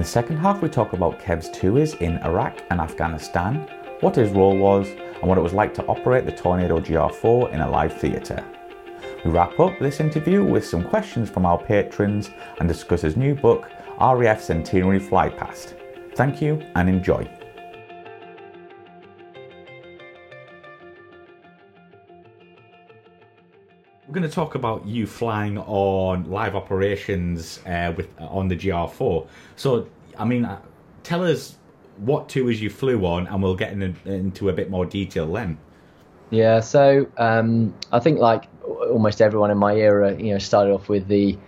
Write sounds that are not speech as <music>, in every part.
In the second half, we talk about Kev's tours in Iraq and Afghanistan, what his role was, and what it was like to operate the Tornado GR4 in a live theatre. We wrap up this interview with some questions from our patrons and discuss his new book, RAF Centenary Flypast. Thank you and enjoy. We're going to talk about you flying on live operations uh, with on the GR4. So, I mean, uh, tell us what tours you flew on, and we'll get in, into a bit more detail then. Yeah, so um, I think like almost everyone in my era, you know, started off with the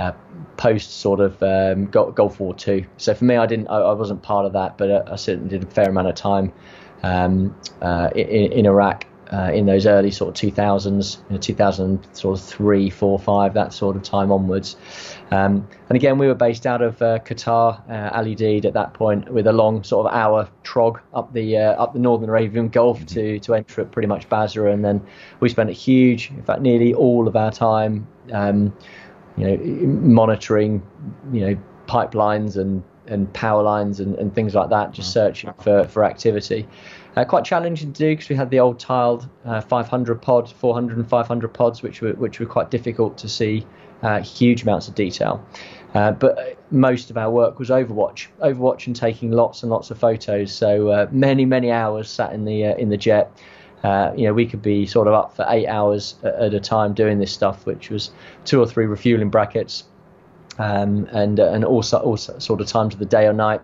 uh, post sort of um, Gulf War Two. So for me, I didn't, I, I wasn't part of that, but I certainly did a fair amount of time um, uh, in, in, Iraq uh, in those early sort of 2000s, you know, 2000 sort of three, four, five, that sort of time onwards. Um, and again, we were based out of uh, Qatar, uh, Al Udeid at that point, with a long sort of hour trog up the uh, up the Northern Arabian Gulf mm-hmm. to to enter at pretty much Basra, and then we spent a huge, in fact, nearly all of our time, um, you know, monitoring, you know, pipelines and and power lines and, and things like that, just searching for, for activity. Uh, quite challenging to do because we had the old TIALD uh, 500 pod, 400 and 500 pods, which were which were quite difficult to see uh, huge amounts of detail. Uh, but most of our work was Overwatch, Overwatch, and taking lots and lots of photos. So uh, many many hours sat in the uh, in the jet. you know, we could be sort of up for eight hours at a time doing this stuff, which was two or three refueling brackets, um, and and also also sort of times of the day or night.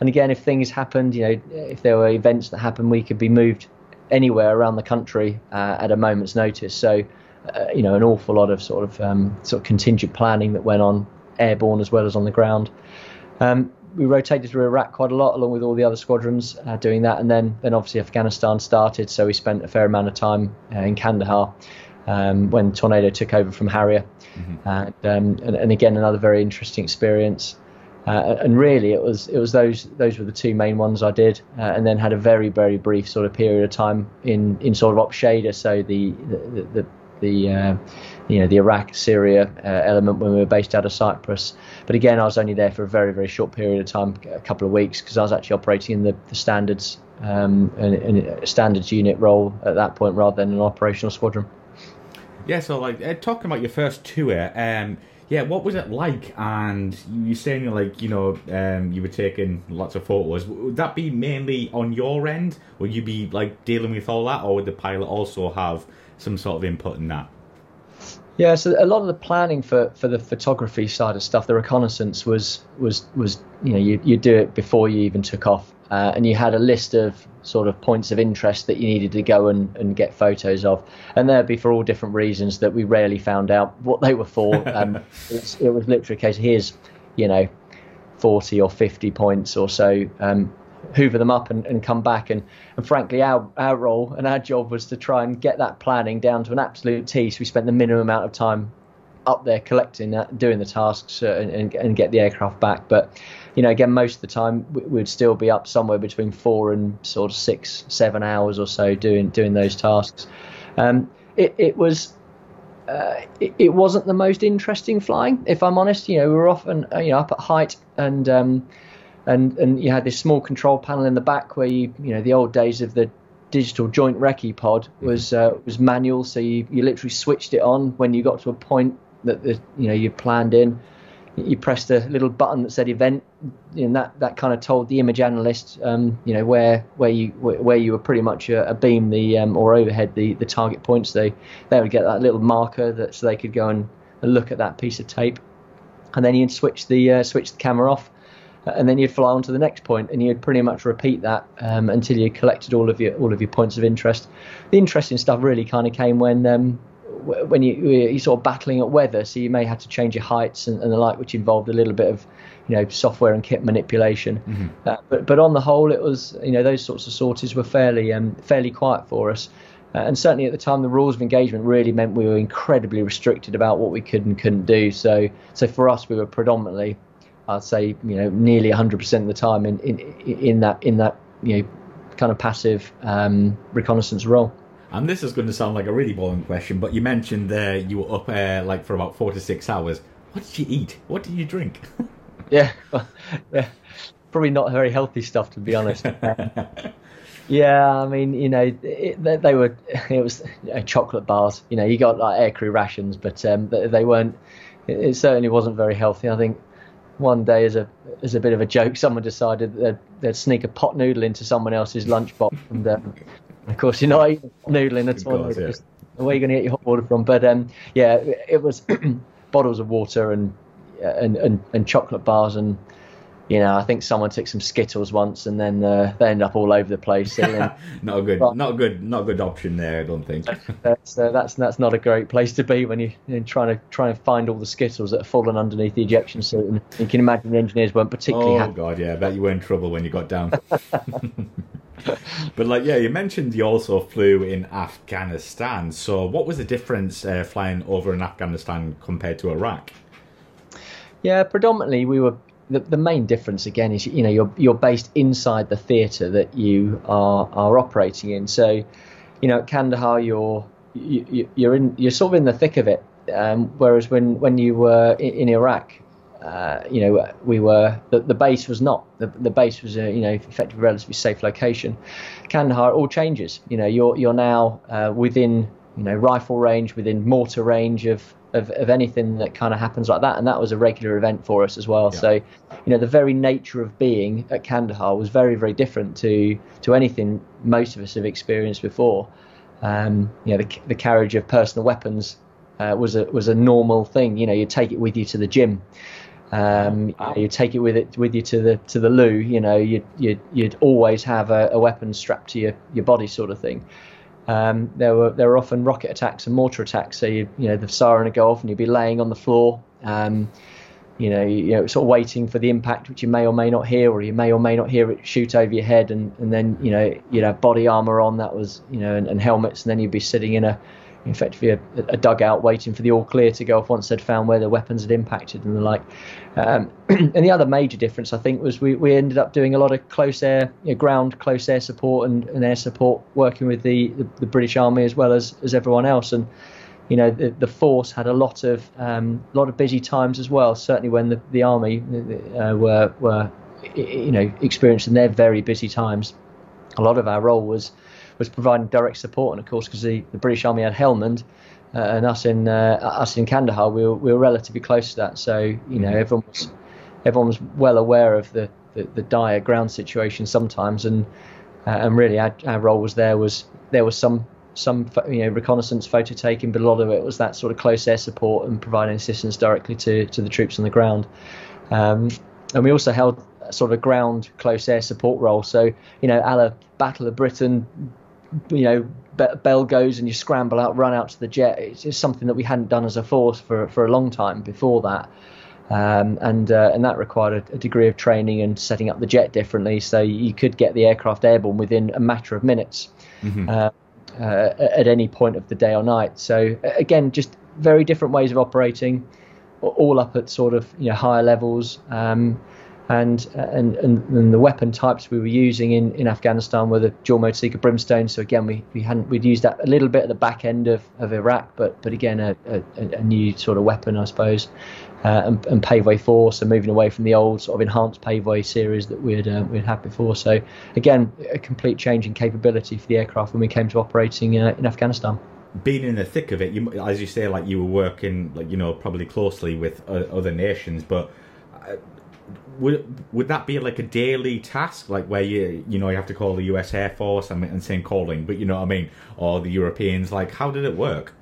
And again, if things happened, you know, if there were events that happened, we could be moved anywhere around the country uh, at a moment's notice. So, uh, you know, an awful lot of sort of um, sort of contingent planning that went on airborne as well as on the ground. Um, we rotated through Iraq quite a lot, along with all the other squadrons uh, doing that, and then then obviously Afghanistan started. So we spent a fair amount of time uh, in Kandahar um, when Tornado took over from Harrier, mm-hmm. and, um, and, and again another very interesting experience. Uh, and really, it was it was those those were the two main ones I did, uh, and then had a very very brief sort of period of time in in sort of Op Shader, so the the the, the uh, you know the Iraq Syria uh, element when we were based out of Cyprus. But again, I was only there for a very very short period of time, a couple of weeks, because I was actually operating in the, the standards um, and, a standards unit role at that point rather than an operational squadron. Yeah, so like uh, talking about your first tour. Um, yeah, what was it like? And you saying like you know um, you were taking lots of photos. Would that be mainly on your end? Would you be like dealing with all that, or would the pilot also have some sort of input in that? Yeah, so a lot of the planning for, for the photography side of stuff, the reconnaissance was was was you know you you do it before you even took off, uh, and you had a list of sort of points of interest that you needed to go and, and get photos of, and there'd be for all different reasons that we rarely found out what they were for. <laughs> Um, it, it was literally a case here's you know forty or fifty points or so. Um, hoover them up and, and come back. And, and frankly, our, our role and our job was to try and get that planning down to an absolute T. So we spent the minimum amount of time up there collecting that, doing the tasks, uh, and, and, get the aircraft back. But you know, again, most of the time we'd still be up somewhere between four and sort of six, seven hours or so doing doing those tasks. Um, it, it was. Uh, it, it, wasn't the most interesting flying, if I'm honest. You know, we were often uh, you know up at height, and um, and and you had this small control panel in the back where you you know the old days of the digital joint recce pod mm-hmm. was uh, was manual, so you, you literally switched it on when you got to a point that the you know you planned in. You pressed a little button that said event, and that, that kind of told the image analyst, um, you know, where where you where you were pretty much a, a beam the um, or overhead the, the target points. They they would get that little marker that so they could go and, look at that piece of tape, and then you'd switch the uh, switch the camera off, and then you'd fly on to the next point, and you'd pretty much repeat that um, until you collected all of your all of your points of interest. The interesting stuff really kind of came when um, when you you're sort of battling at weather, so you may have to change your heights and, and the like, which involved a little bit of you know software and kit manipulation. Mm-hmm. Uh, but but on the whole, it was you know those sorts of sorties were fairly um, fairly quiet for us. Uh, and certainly at the time, the rules of engagement really meant we were incredibly restricted about what we could and couldn't do. So, so for us, we were predominantly I'd say you know nearly 100% of the time in in, in that in that you know kind of passive um, reconnaissance role. And this is going to sound like a really boring question, but you mentioned there you were up uh, like for about four to six hours. What did you eat? What did you drink? <laughs> yeah, yeah, probably not very healthy stuff to be honest. <laughs> yeah, I mean, you know, it, they, they, were it was you know, chocolate bars. You know, you got like aircrew rations, but um, they weren't. It, it certainly wasn't very healthy. I think one day as a as a bit of a joke, <laughs> someone decided they'd, they'd sneak a pot noodle into someone else's lunchbox, and um, of course you're not eating noodle in a toilet. Yeah. Where are you going to get your hot water from? But um, yeah, it was <clears throat> bottles of water and, and and and chocolate bars and you know, I think someone took some Skittles once, and then uh, they end up all over the place. <laughs> not a good, not a good, not a good option there. I don't think. <laughs> that's uh, that's that's not a great place to be when you, are trying to try and find all the Skittles that have fallen underneath the ejection seat. And you can imagine the engineers weren't particularly. Oh happy. god, yeah, I bet you were in trouble when you got down. <laughs> <laughs> but like, yeah, you mentioned you also flew in Afghanistan. So, what was the difference uh, flying over in Afghanistan compared to Iraq? Yeah, predominantly we were the, the main difference again is you know you're you're based inside the theatre that you are are operating in. So, you know, at Kandahar you're you, you're in you're sort of in the thick of it. Um, whereas when when you were in, in Iraq, uh, you know, we were the, the base was not the, the base was a you know effectively relatively safe location. Kandahar all changes. You know, you're you're now uh, within you know rifle range, within mortar range of of, of anything that kind of happens like that. And that was a regular event for us as well. Yeah. So, you know, the very nature of being at Kandahar was very, very different to to anything most of us have experienced before. Um, you know, the, the carriage of personal weapons uh, was a was a normal thing. You know, you take it with you to the gym. Um, wow. you take it with it with you to the to the loo. You know, you'd you'd, you'd always have a, a weapon strapped to your, your body, sort of thing. Um, there were there were often rocket attacks and mortar attacks. So you you know the siren would go off and you'd be laying on the floor. Um, you know, you know, sort of waiting for the impact, which you may or may not hear, or you may or may not hear it shoot over your head, and, and then you know you'd have body armor on that was you know and, and helmets, and then you'd be sitting in a effectively a, a, dugout waiting for the all clear to go off once they'd found where the weapons had impacted and the like. Um, <clears throat> and the other major difference, I think, was we, we ended up doing a lot of close air, you know, ground close air support and, and air support, working with the, the, the, British Army as well as, as everyone else. And you know, the, the force had a lot of um, lot of busy times as well. Certainly when the, the army uh, were were you know experiencing their very busy times, a lot of our role was was providing direct support. And of course, because the, the British Army had Helmand uh, and us in uh, us in Kandahar, we were, we were relatively close to that. So you know, mm-hmm. everyone was everyone was well aware of the, the, the dire ground situation sometimes, and uh, and really our, our role was there was there was some some you know reconnaissance photo taking, but a lot of it was that sort of close air support and providing assistance directly to to the troops on the ground. Um, and we also held sort of a ground close air support role. So you know, a la Battle of Britain, you know bell goes and you scramble out, run out to the jet. It's something that we hadn't done as a force for for a long time before that, um, and uh, and that required a, a, degree of training and setting up the jet differently, so you could get the aircraft airborne within a matter of minutes, mm-hmm. uh, uh, at any point of the day or night. So again, just very different ways of operating, all up at sort of you know higher levels. Um, and, and and and the weapon types we were using in, in Afghanistan were the dual mode seeker brimstone. So again, we, we hadn't we'd used that a little bit at the back end of, of Iraq, but but again a, a, a new sort of weapon, I suppose. Uh, and, and Paveway 4, so moving away from the old sort of enhanced Paveway series that we'd uh, we'd had before. So again, a complete change in capability for the aircraft when we came to operating uh, in Afghanistan being in the thick of it, you, as you say, like you were working, like you know, probably closely with uh, other nations. But uh, would would that be like a daily task, like where you you know you have to call the U.S. Air Force and, saying calling, but you know what I mean, or the Europeans? Like, how did it work?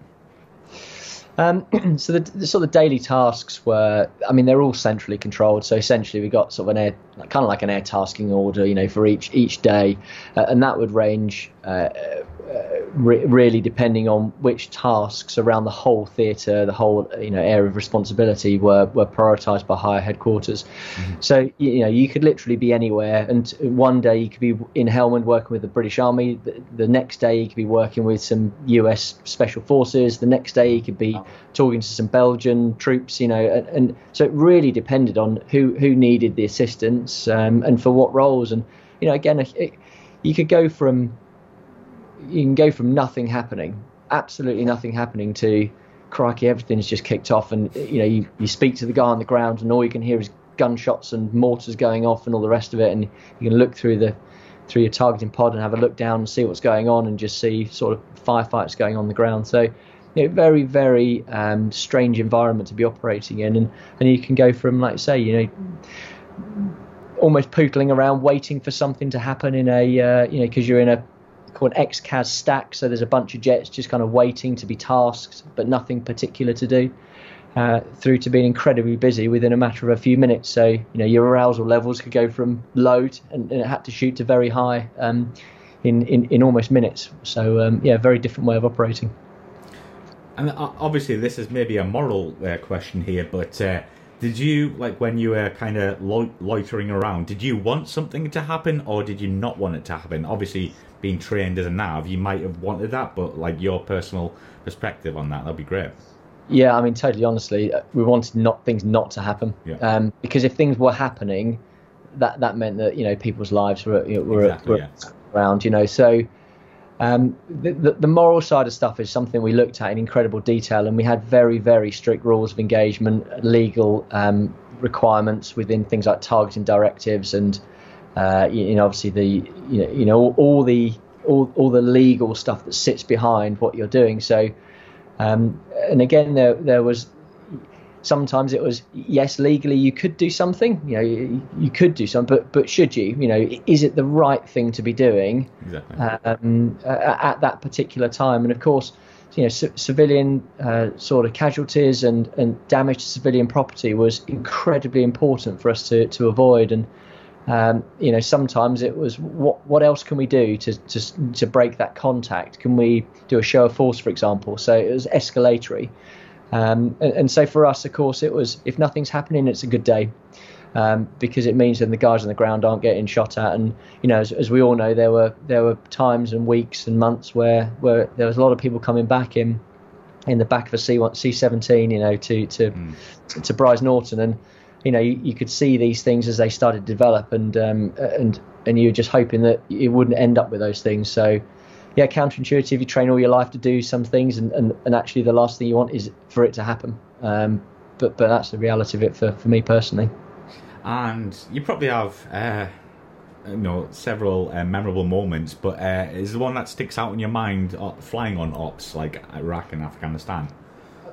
Um, <clears throat> so the, the, sort of daily tasks were, I mean, they're all centrally controlled. So essentially, we got sort of an air, kind of like an air tasking order, you know, for each each day, uh, and that would range uh, re- really depending on which tasks around the whole theatre, the whole you know area of responsibility were were prioritised by higher headquarters. Mm-hmm. So you know you could literally be anywhere, and one day you could be in Helmand working with the British Army. The, the next day you could be working with some U.S. Special Forces. The next day you could be talking to some Belgian troops. You know, and, and so it really depended on who who needed the assistance um, and for what roles. And you know, again, it, you could go from you can go from nothing happening, absolutely nothing happening, to crikey, everything's just kicked off, and you know you, you speak to the guy on the ground, and all you can hear is gunshots and mortars going off and all the rest of it, and you can look through the through your targeting pod and have a look down and see what's going on and just see sort of firefights going on the ground. So, you know, very very um, strange environment to be operating in, and and you can go from like say you know almost pootling around waiting for something to happen in a uh, you know because you're in a called XCAS stack, so there's a bunch of jets just kind of waiting to be tasked, but nothing particular to do. Uh, through to being incredibly busy within a matter of a few minutes. So you know your arousal levels could go from low to, and, and, it had to shoot to very high um, in, in, in almost minutes. So um, yeah, very different way of operating. And uh, obviously, this is maybe a moral uh, question here, but uh, did you like when you were kind of loitering around? Did you want something to happen, or did you not want it to happen? Obviously, being trained as a nav, you might have wanted that, but like your personal perspective on that, that'd be great. Yeah, I mean, totally honestly, uh, we wanted not things not to happen. Yeah. Um, because if things were happening, that that meant that you know people's lives were you know, were, exactly, were yeah. around. You know, so um, the, the, the moral side of stuff is something we looked at in incredible detail, and we had very very strict rules of engagement, legal um, requirements within things like targeting directives, and uh, you, you, know obviously the you know you know all, all the all, all the legal stuff that sits behind what you're doing. So um, and again, there there was sometimes it was yes legally you could do something you know you, you, could do something but but should you you know is it the right thing to be doing exactly. um, at that particular time and of course you know c- civilian uh, sort of casualties and and damage to civilian property was incredibly important for us to to avoid and um, you know, sometimes it was what what else can we do to, to to break that contact? Can we do a show of force, for example? So it was escalatory, um, and, and, so for us, of course, it was if nothing's happening, it's a good day. Um, because it means that the guys on the ground aren't getting shot at, and you know, as, as, we all know, there were there were times and weeks and months where where there was a lot of people coming back in in the back of a C C17, you know, to to mm. to Brize Norton, and you know you, you, could see these things as they started to develop, and um, and and you were just hoping that it wouldn't end up with those things. So yeah, counterintuitive. You train all your life to do some things, and, and, and actually the last thing you want is for it to happen. Um, but but that's the reality of it for, for me personally. And you probably have. Uh, you know several uh, memorable moments, but uh, is the one that sticks out in your mind uh, flying on ops like Iraq and Afghanistan?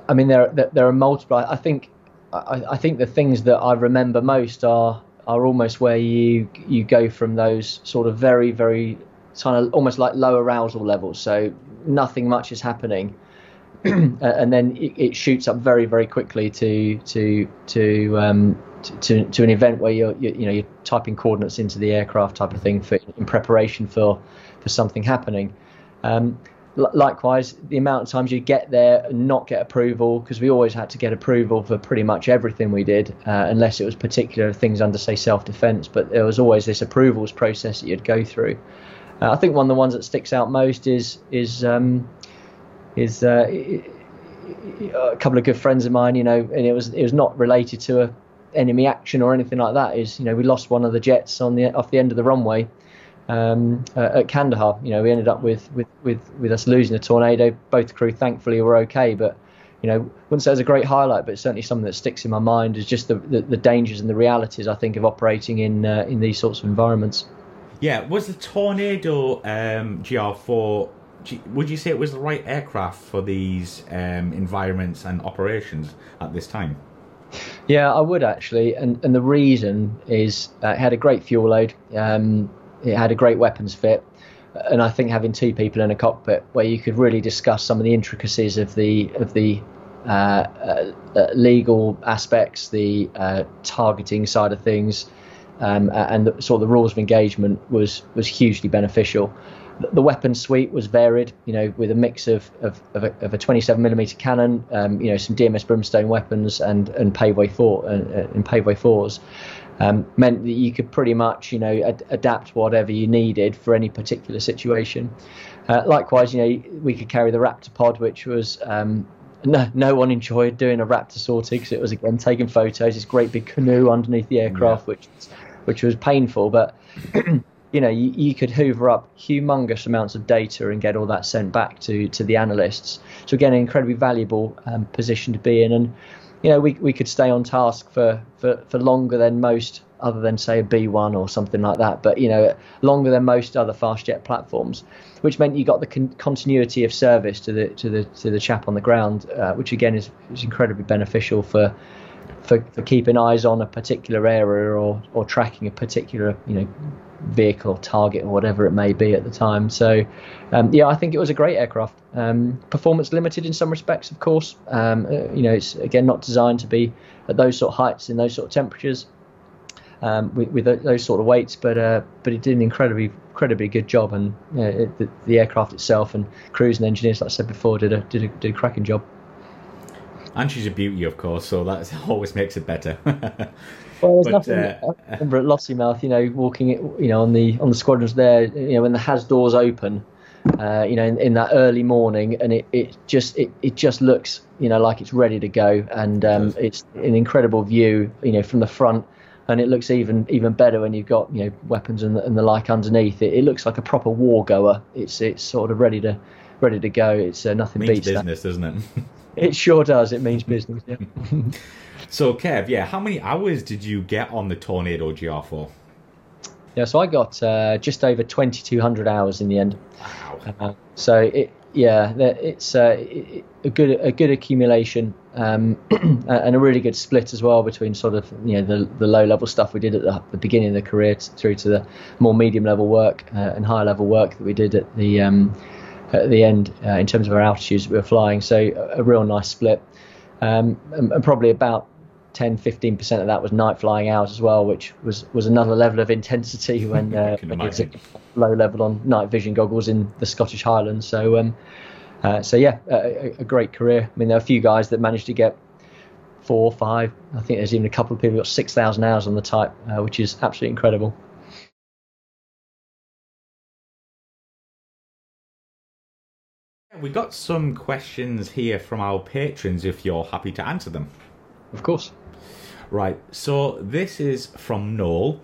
I mean, there there, there are multiple. I think I, I think the things that I remember most are are almost where you you go from those sort of very very kind of almost like low arousal levels. So nothing much is happening, <clears throat> and then it, it, shoots up very very quickly to to to um, to, to an event where you're you, you, know you're typing coordinates into the aircraft type of thing for in preparation for for something happening. Um, likewise, the amount of times you get there and not get approval, because we always had to get approval for pretty much everything we did, uh, unless it was particular things under, say, self defense. But there was always this approvals process that you'd go through. Uh, I think one of the ones that sticks out most is is um, is uh, a couple of good friends of mine, you know, and it was it was not related to a enemy action or anything like that. Is you know we lost one of the jets on the off the end of the runway um, uh, at Kandahar. You know, we ended up with, with, with, with us losing a tornado. Both crew, thankfully, were okay, but you know, wouldn't say it's a great highlight, but certainly something that sticks in my mind is just the, the, the dangers and the realities I think of operating in uh, in these sorts of environments. Yeah, was the Tornado um, GR4? Would you say it was the right aircraft for these um, environments and operations at this time? Yeah, I would actually, and and the reason is uh, it had a great fuel load. Um, it had a great weapons fit, and I think having two people in a cockpit where you could really discuss some of the intricacies of the of the uh, uh, uh legal aspects, the uh, targeting side of things, um, and the, sort of the rules of engagement was was hugely beneficial. The, weapon suite was varied, you know, with a mix of of, of a, of a 27 millimeter cannon, um, you know, some DMS Brimstone weapons, and and Paveway four and, uh, and Paveway fours um, meant that you could pretty much, you know, ad- adapt whatever you needed for any particular situation. Uh, likewise, you know, we could carry the Raptor pod, which was um, no, no one enjoyed doing a Raptor sortie because it was again taking photos. This great big canoe underneath the aircraft, yeah. which which was painful, but. <clears throat> you know, you, you, could hoover up humongous amounts of data and get all that sent back to, to the analysts. So again, an incredibly valuable um, position to be in. And you know, we, we could stay on task for, for, for longer than most, other than say a B1 or something like that. But you know, longer than most other fast jet platforms, which meant you got the con- continuity of service to the to the to the chap on the ground, uh, which again is, is incredibly beneficial for, for for keeping eyes on a particular area or or tracking a particular you know vehicle target or whatever it may be at the time. So, um, yeah, I think it was a great aircraft. Um, performance limited in some respects, of course. Um, uh, you know, it's again not designed to be at those sort of heights in those sort of temperatures. Um, with, with, those sort of weights, but uh, but it did an incredibly incredibly good job, and you know, it, the, the, aircraft itself and crews and engineers, like I said before, did a did a, did a cracking job. And she's a beauty, of course, so that <laughs> always makes it better. <laughs> well, there's but, nothing. Uh, I remember at Lossiemouth, you know, walking, you know, on the on the squadrons there, you know, when the HAS doors open, uh, you know, in, in, that early morning, and it, it just it, it just looks, you know, like it's ready to go, and um, it's an incredible view, you know, from the front, and it looks even even better when you've got you know weapons and the, and the like underneath. It, it looks like a proper war goer. It's it's sort of ready to ready to go. It's uh, nothing Means beats business, that. doesn't it? <laughs> <laughs> It sure does. It means business. Yeah. <laughs> so, Kev, yeah, how many hours did you get on the Tornado GR4? Yeah, so I got uh, just over 2,200 hours in the end. Wow. Uh, so it, yeah, it's uh, it, a good a good accumulation um, <clears throat> and a really good split as well between sort of you know the the low level stuff we did at the, the beginning of the career through to the more medium level work uh, and higher level work that we did at the um, at the end uh, in terms of our altitudes we were flying. So a, a real nice split, um, and, and, probably about 10, 15 percent of that was night flying hours as well, which was was another level of intensity <laughs> when, uh, when low level on night vision goggles in the Scottish Highlands. So um, uh, so yeah, a, a, great career. I mean, there are a few guys that managed to get four, five. I think there's even a couple of people who got six thousand hours on the type, uh, which is absolutely incredible. We got some questions here from our patrons if you're happy to answer them. Of course. Right, so this is from Noel.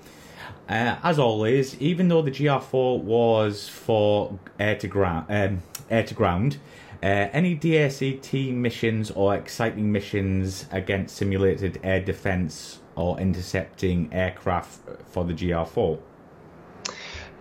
Uh, as always, even though the GR4 was for air to ground, um, air to ground, uh, any DSAT missions or exciting missions against simulated air defense or intercepting aircraft for the GR4?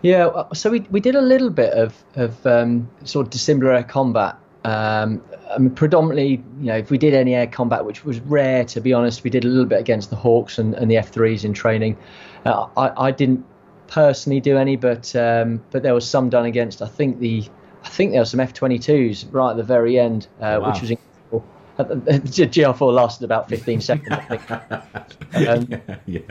Yeah, uh, so we we did a little bit of of um, sort of dissimilar air combat. Um, I mean, predominantly, you know, if we did any air combat, which was rare to be honest, we did a little bit against the Hawks and, and the F3s in training. Uh, I, I didn't personally do any, but um, but there was some done against. I think the I think there were some F22s right at the very end, uh, wow. which was incredible. The <laughs> GR4 lasted about 15 seconds, I think. <laughs> Um, yeah.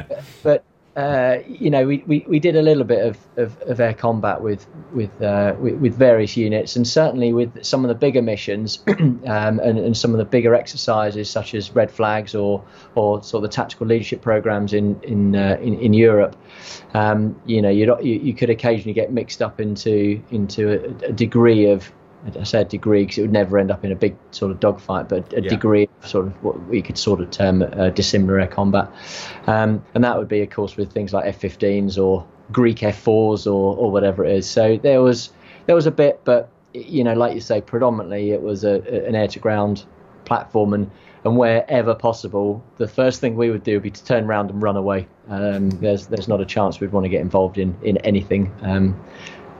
But uh, you know, we, we, we did a little bit of, of, of air combat with with, uh, with, with various units, and certainly with some of the bigger missions <clears throat> um, and, and some of the bigger exercises, such as red flags or or sort of the tactical leadership programs in in uh, in, in, Europe. Um, you know, you you could occasionally get mixed up into into a, a degree of I said degree because it would never end up in a big sort of dogfight, but a yeah. degree of sort of what we could sort of term uh, dissimilar air combat. Um, and that would be, of course, with things like F-15s or Greek F4s or, or whatever it is. So there was there was a bit, but you know, like you say, predominantly it was a, an air-to-ground platform, and and wherever possible, the first thing we would do would be to turn around and run away. Um, there's there's not a chance we'd want to get involved in in anything. Um,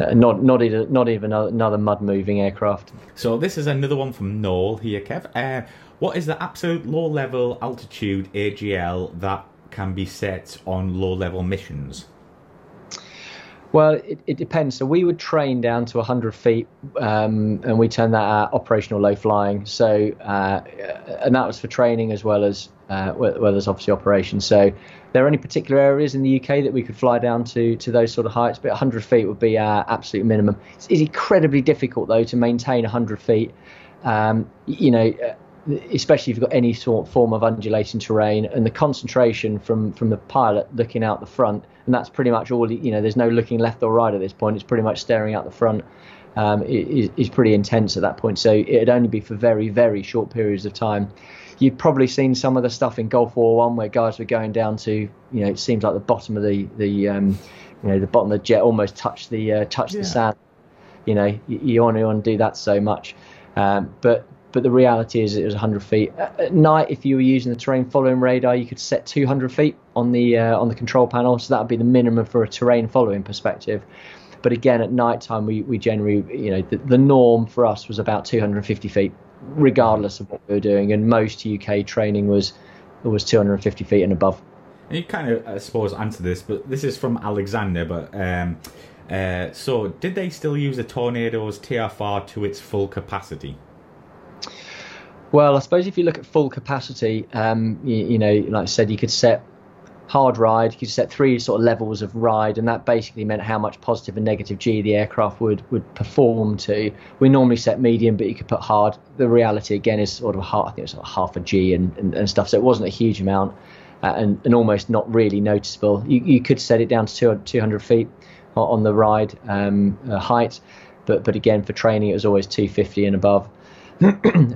uh, not not even not even another mud moving aircraft. So this is another one from Noel here, Kev. Uh, what is the absolute low level altitude AGL that can be set on low level missions? Well, it, it depends. So we would train down to 100 feet, um, and we turn that at operational low flying. So, uh, and that was for training as well as uh, well, as obviously operations. So, there are any particular areas in the UK that we could fly down to to those sort of heights, but 100 feet would be our absolute minimum. It's, it's incredibly difficult though to maintain 100 feet. Um, you know, especially if you've got any sort of form of undulating terrain and the concentration from from the pilot looking out the front. And that's pretty much all you know there's no looking left or right at this point. It's pretty much staring out the front um, is, is pretty intense at that point. So it'd only be for very very short periods of time you've probably seen some of the stuff in Gulf War One where guys were going down to you know it seems like the bottom of the the um, you know the bottom of the jet almost touched the uh, touched yeah. the sand you know you, you only want to do that so much um, but but the reality is it was 100 feet. At night, if you were using the terrain following radar, you could set 200 feet on the uh, on the control panel, so that would be the minimum for a terrain following perspective. But again, at night time, we, we generally, you know, the, the norm for us was about 250 feet, regardless of what we were doing, and most UK training was was 250 feet and above. And you kind of, I suppose, answer this, but this is from Alexander. But um, uh, so, did they still use the Tornado's TFR to its full capacity? Well, I suppose if you look at full capacity, um, you, you, know, like I said, you could set hard ride, you set three sort of levels of ride, and that basically meant how much positive and negative G the aircraft would would perform to. We normally set medium, but you could put hard. The reality again is sort of half, I think it was sort of half a G and, and, and stuff, so it wasn't a huge amount. Uh, and, and almost not really noticeable. You, you could set it down to 200 feet on the ride um, uh, height, but but again for training it was always 250 and above. <clears throat> uh,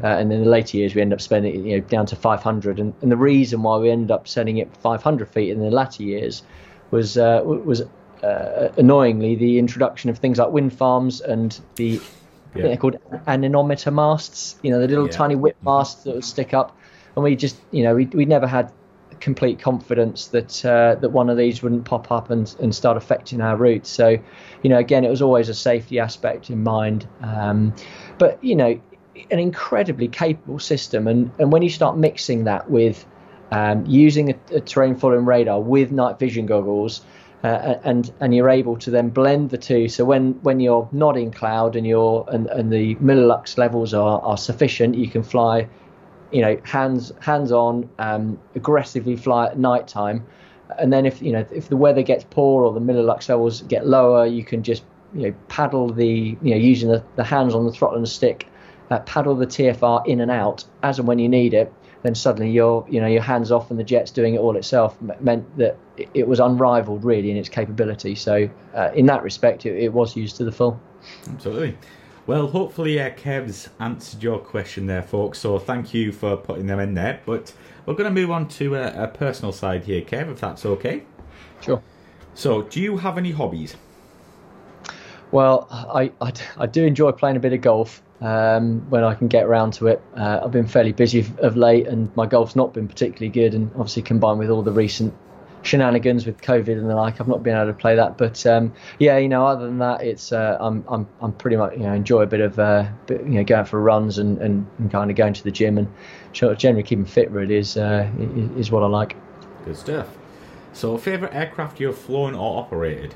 and in the later years we end up spending you know down to 500 and, and the reason why we ended up setting it 500 feet in the latter years was uh, was uh, annoyingly the introduction of things like wind farms and the yeah. they're called anemometer masts you know the little yeah. tiny whip masts that would stick up and we just you know we we never had complete confidence that uh, that one of these wouldn't pop up and, and start affecting our route. So, you know, again, it was always a safety aspect in mind. Um, but you know, an incredibly capable system, and and when you start mixing that with um, using a, a, terrain following radar with night vision goggles. Uh, and and you're able to then blend the two. So when, when you're not in cloud and you're and, and the millilux levels are, are sufficient, you can fly you know, hands hands on, um, aggressively fly at night time, and then if you know if the weather gets poor or the millilux levels get lower, you can just you know paddle the you know using the, the hands on the throttle and stick, uh, paddle the TFR in and out as and when you need it. Then suddenly you're you know your hands off and the jet's doing it all itself meant that it was unrivaled really in its capability. So uh, in that respect, it, it was used to the full. Absolutely. Well, hopefully, uh, Kev's answered your question there, folks. So thank you for putting them in there. But we're going to move on to a, a personal side here, Kev, if that's okay. Sure. So, do you have any hobbies? Well, I, I, I do enjoy playing a bit of golf um, when I can get around to it. Uh, I've been fairly busy of late, and my golf's not been particularly good. And obviously, combined with all the recent shenanigans with COVID and the like. I've not been able to play that, but um, yeah, you know, other than that, it's uh, I'm I'm I'm pretty much you know enjoy a bit of uh, bit, you know going for runs and, and, and, kind of going to the gym and generally keeping fit. Really is uh, is what I like. Good stuff. So, favorite aircraft you've flown or operated?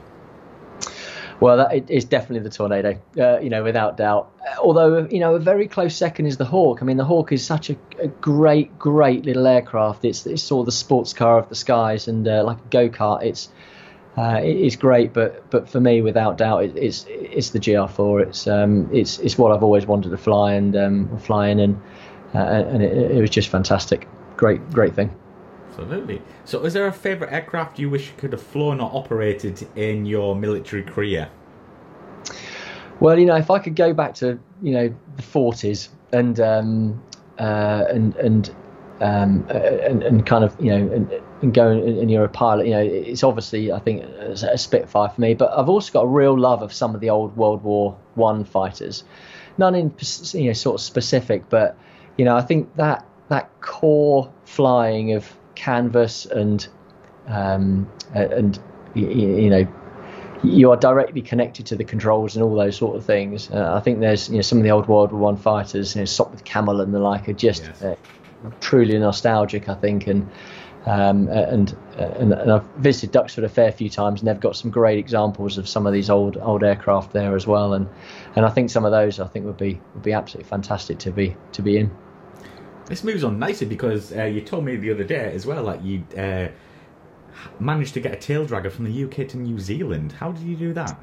Well, it is definitely the Tornado, uh, you know, without doubt. Although, you know, a very close second is the Hawk. I mean, the Hawk is such a, a great, great little aircraft. It's, it's sort of the sports car of the skies and uh, like a go kart. It's uh, it is great, but but for me, without doubt, it, it's it's the GR4. It's um it's it's what I've always wanted to fly and um flying and uh, and it was just fantastic. Great, great thing. Absolutely. So, is there a favourite aircraft you wish you could have flown or operated in your military career? Well, you know, if I could go back to you know the 40s and um, uh, and and, um, uh, and and kind of you know and, and go and, and, you're a pilot, you know, it's obviously I think a Spitfire for me. But I've also got a real love of some of the old World War One fighters, none in you know sort of specific, but you know I think that that core flying of canvas and um, and you, you, know you are directly connected to the controls and all those sort of things. Uh, I think there's you know some of the old World War One fighters, you know, Sopwith Camel and the like, are just yes. uh, truly nostalgic. I think and. Um, and, and, and I've visited Duxford a fair few times, and they've got some great examples of some of these old old aircraft there as well. And and I think some of those I think would be would be absolutely fantastic to be to be in. This moves on nicely because uh, you told me the other day as well that you uh, managed to get a tail dragger from the UK to New Zealand. How did you do that?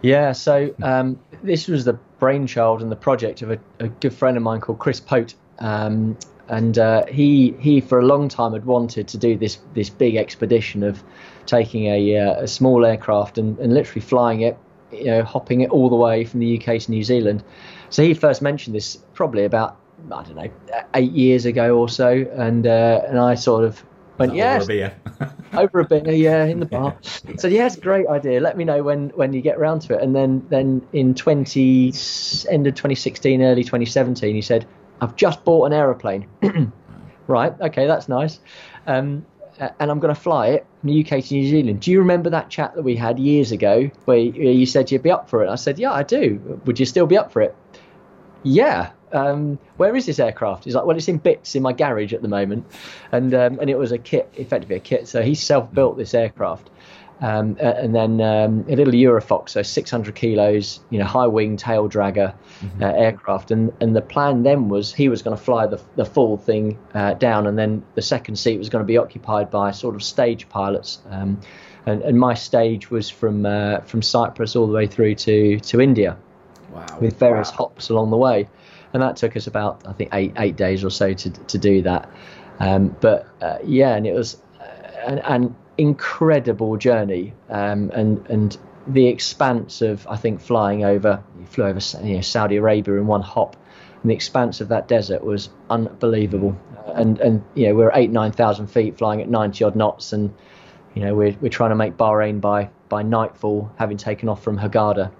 Yeah, so um, this was the brainchild and the project of a, a good friend of mine called Chris Pote. Um, and uh, he he for a long time had wanted to do this this big expedition of taking a, uh, a small aircraft and, and literally flying it, you know, hopping it all the way from the UK to New Zealand. So he first mentioned this probably about I don't know, eight years ago or so, and uh, and I sort of went, yeah, over a beer, <laughs> over a beer, yeah, in the <laughs> bar. yeah. So yeah, it's a great idea. Let me know when when you get around to it. And then then in 20 end of 2016, early 2017, he said, I've just bought an aeroplane. <clears throat> right, okay, that's nice. Um, and I'm going to fly it from the UK to New Zealand. Do you remember that chat that we had years ago where you said you'd be up for it? I said, yeah, I do. Would you still be up for it? Yeah. Um, where is this aircraft? He's like, well, it's in bits in my garage at the moment, and um, and it was a kit, effectively a kit. So he self-built this aircraft, um, and then um, a little Eurofox, so 600 kilos, you know, high wing tail dragger mm-hmm. uh, aircraft. And, and the plan then was he was going to fly the, the full thing uh, down, and then the second seat was going to be occupied by sort of stage pilots. Um, and, and, my stage was from uh, from Cyprus all the way through to, to India, wow. with various wow. hops along the way. And that took us about, I think, eight eight days or so to, to do that. Um, but uh, yeah, and it was, an, and, and incredible journey, um, and and the expanse of I think flying over, you flew over you know, Saudi Arabia in one hop, and the expanse of that desert was unbelievable. Uh, and and you know we're eight nine thousand feet flying at ninety odd knots, and you know we're we're trying to make Bahrain by by nightfall, having taken off from Hurghada.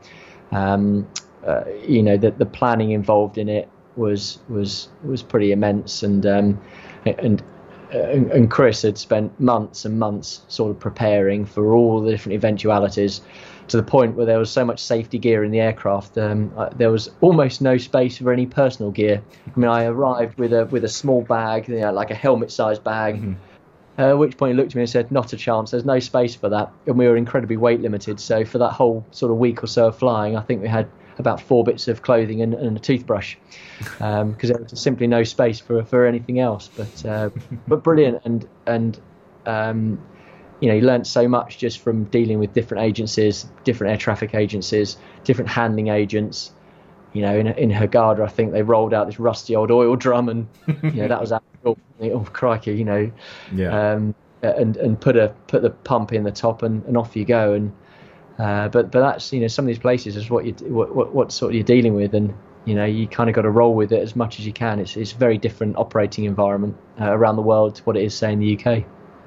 Um, uh, you know the the planning involved in it was was was pretty immense, and um, and and, and Chris had spent months and months sort of preparing for all the different eventualities to the point where there was so much safety gear in the aircraft, um, uh, there was almost no space for any personal gear. I mean, I arrived with a with a small bag, you know, like a helmet-sized bag. Mm-hmm. Uh, at which point he looked at me and said, "Not a chance. There's no space for that." And we were incredibly weight limited. So for that whole sort of week or so of flying, I think we had about four bits of clothing and, and a toothbrush because um, there was simply no space for for anything else. But uh, <laughs> but brilliant and and um, you know you learned so much just from dealing with different agencies, different air traffic agencies, different handling agents. You know, in in Hurghada, I think they rolled out this rusty old oil drum, and you know that was <laughs> oh, oh crikey, you know, yeah. Um, and and put a put the pump in the top, and, and off you go, and uh, but but that's you know some of these places is what you what, what, what sort of you're dealing with, and you know you kind of got to roll with it as much as you can. It's it's a very different operating environment uh, around the world to what it is say in the UK.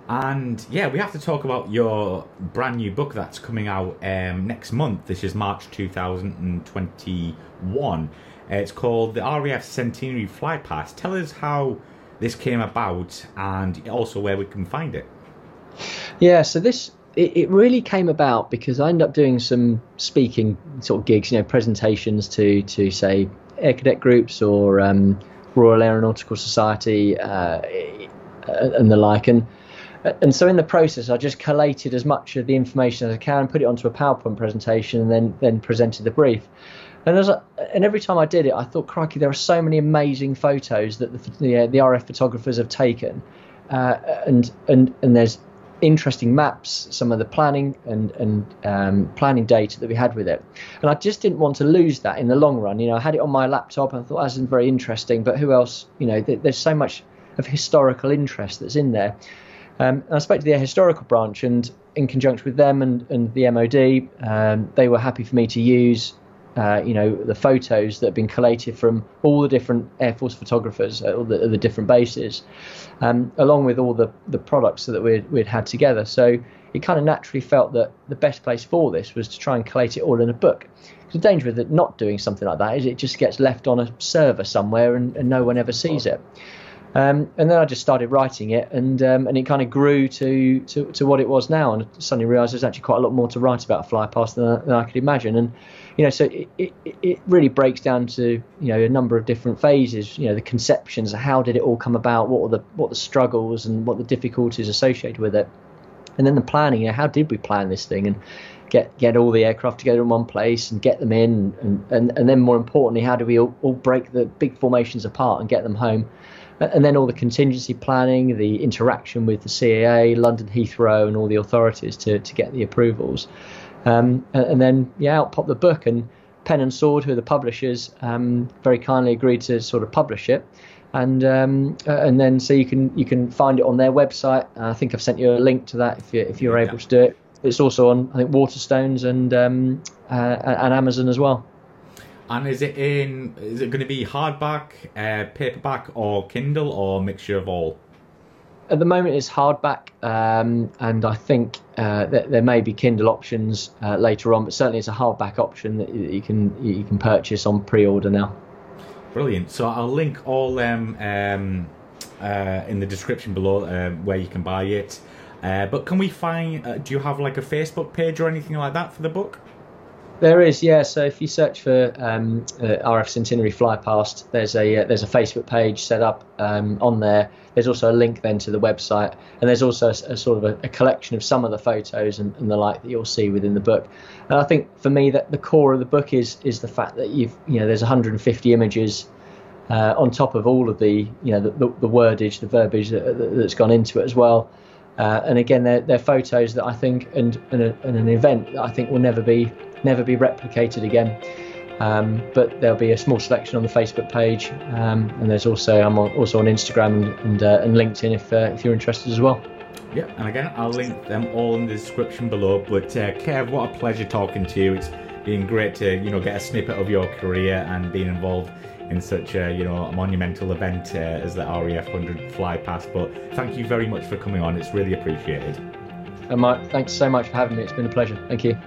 And yeah, we have to talk about your brand new book that's coming out um, next month. This is March 2021. Uh, it's called the RAF Centenary Flypast. Tell us how this came about and also where we can find it. Yeah, so this it, it really came about because I ended up doing some speaking sort of gigs, you know, presentations to to say air cadet groups or um, Royal Aeronautical Society uh, and the like, and and so in the process, I just collated as much of the information as I can, put it onto a PowerPoint presentation, and then then presented the brief. And as I, and every time I did it, I thought, crikey, there are so many amazing photos that the the, the RF photographers have taken, uh, and and and there's interesting maps, some of the planning and and um, planning data that we had with it, and I just didn't want to lose that in the long run. You know, I had it on my laptop and I thought that's very interesting, but who else? You know, th- there's so much of historical interest that's in there. Um, I spoke to the historical branch, and in conjunction with them and, and the MOD, um, they were happy for me to use uh, you know, the photos that have been collated from all the different Air Force photographers at all the, the different bases, um, along with all the, the products that we'd, we'd had together. So it kind of naturally felt that the best place for this was to try and collate it all in a book. The danger with it not doing something like that is it just gets left on a server somewhere and, and no one ever sees it. Um, and then I just started writing it, and um, and it kind of grew to, to, to what it was now. And suddenly realised there's actually quite a lot more to write about fly past than, than I could imagine. And you know, so it, it, it really breaks down to you know a number of different phases. You know, the conceptions, how did it all come about? What were the what the struggles and what the difficulties associated with it? And then the planning. You know, how did we plan this thing and get get all the aircraft together in one place and get them in and and, and then more importantly, how do we all, all break the big formations apart and get them home? And then all the contingency planning, the interaction with the CAA, London Heathrow, and all the authorities to, to get the approvals. Um, and, then, yeah, out popped the book, and Pen and Sword, who are the publishers, um, very kindly agreed to sort of publish it. And um, and then so you can you can find it on their website. I think I've sent you a link to that if you if you're able yeah. to do it. It's also on I think Waterstones and um, uh, and Amazon as well. And is it in? Is it going to be hardback, uh, paperback, or Kindle, or mixture of all? At the moment, it's hardback, um, and I think uh, that there may be Kindle options uh, later on, but certainly it's a hardback option that you can you can purchase on pre-order now. Brilliant. So I'll link all them um, uh, in the description below uh, where you can buy it. Uh, but can we find? Uh, do you have like a Facebook page or anything like that for the book? There is, yeah. So if you search for um, uh, RAF Centenary Flypast, there's a uh, there's a Facebook page set up um, on there. There's also a link then to the website, and there's also a, a sort of a, a, collection of some of the photos and, and, the like that you'll see within the book. And I think for me that the core of the book is is the fact that you've you know there's 150 images uh, on top of all of the you know the, the, the wordage, the verbiage that, has gone into it as well. Uh, and again, they're, they're photos that I think and, and, a, and, an event that I think will never be never be replicated again. Um, but there'll be a small selection on the Facebook page, um, and there's also I'm on, also on Instagram and and, uh, and LinkedIn if uh, if you're interested as well. Yeah, and again, I'll link them all in the description below. But uh, Kev, what a pleasure talking to you. It's been great to you know get a snippet of your career and being involved in such a you know monumental event uh, as the RAF 100 fly past. But thank you very much for coming on. It's really appreciated. And Mike, thanks so much for having me. It's been a pleasure. Thank you.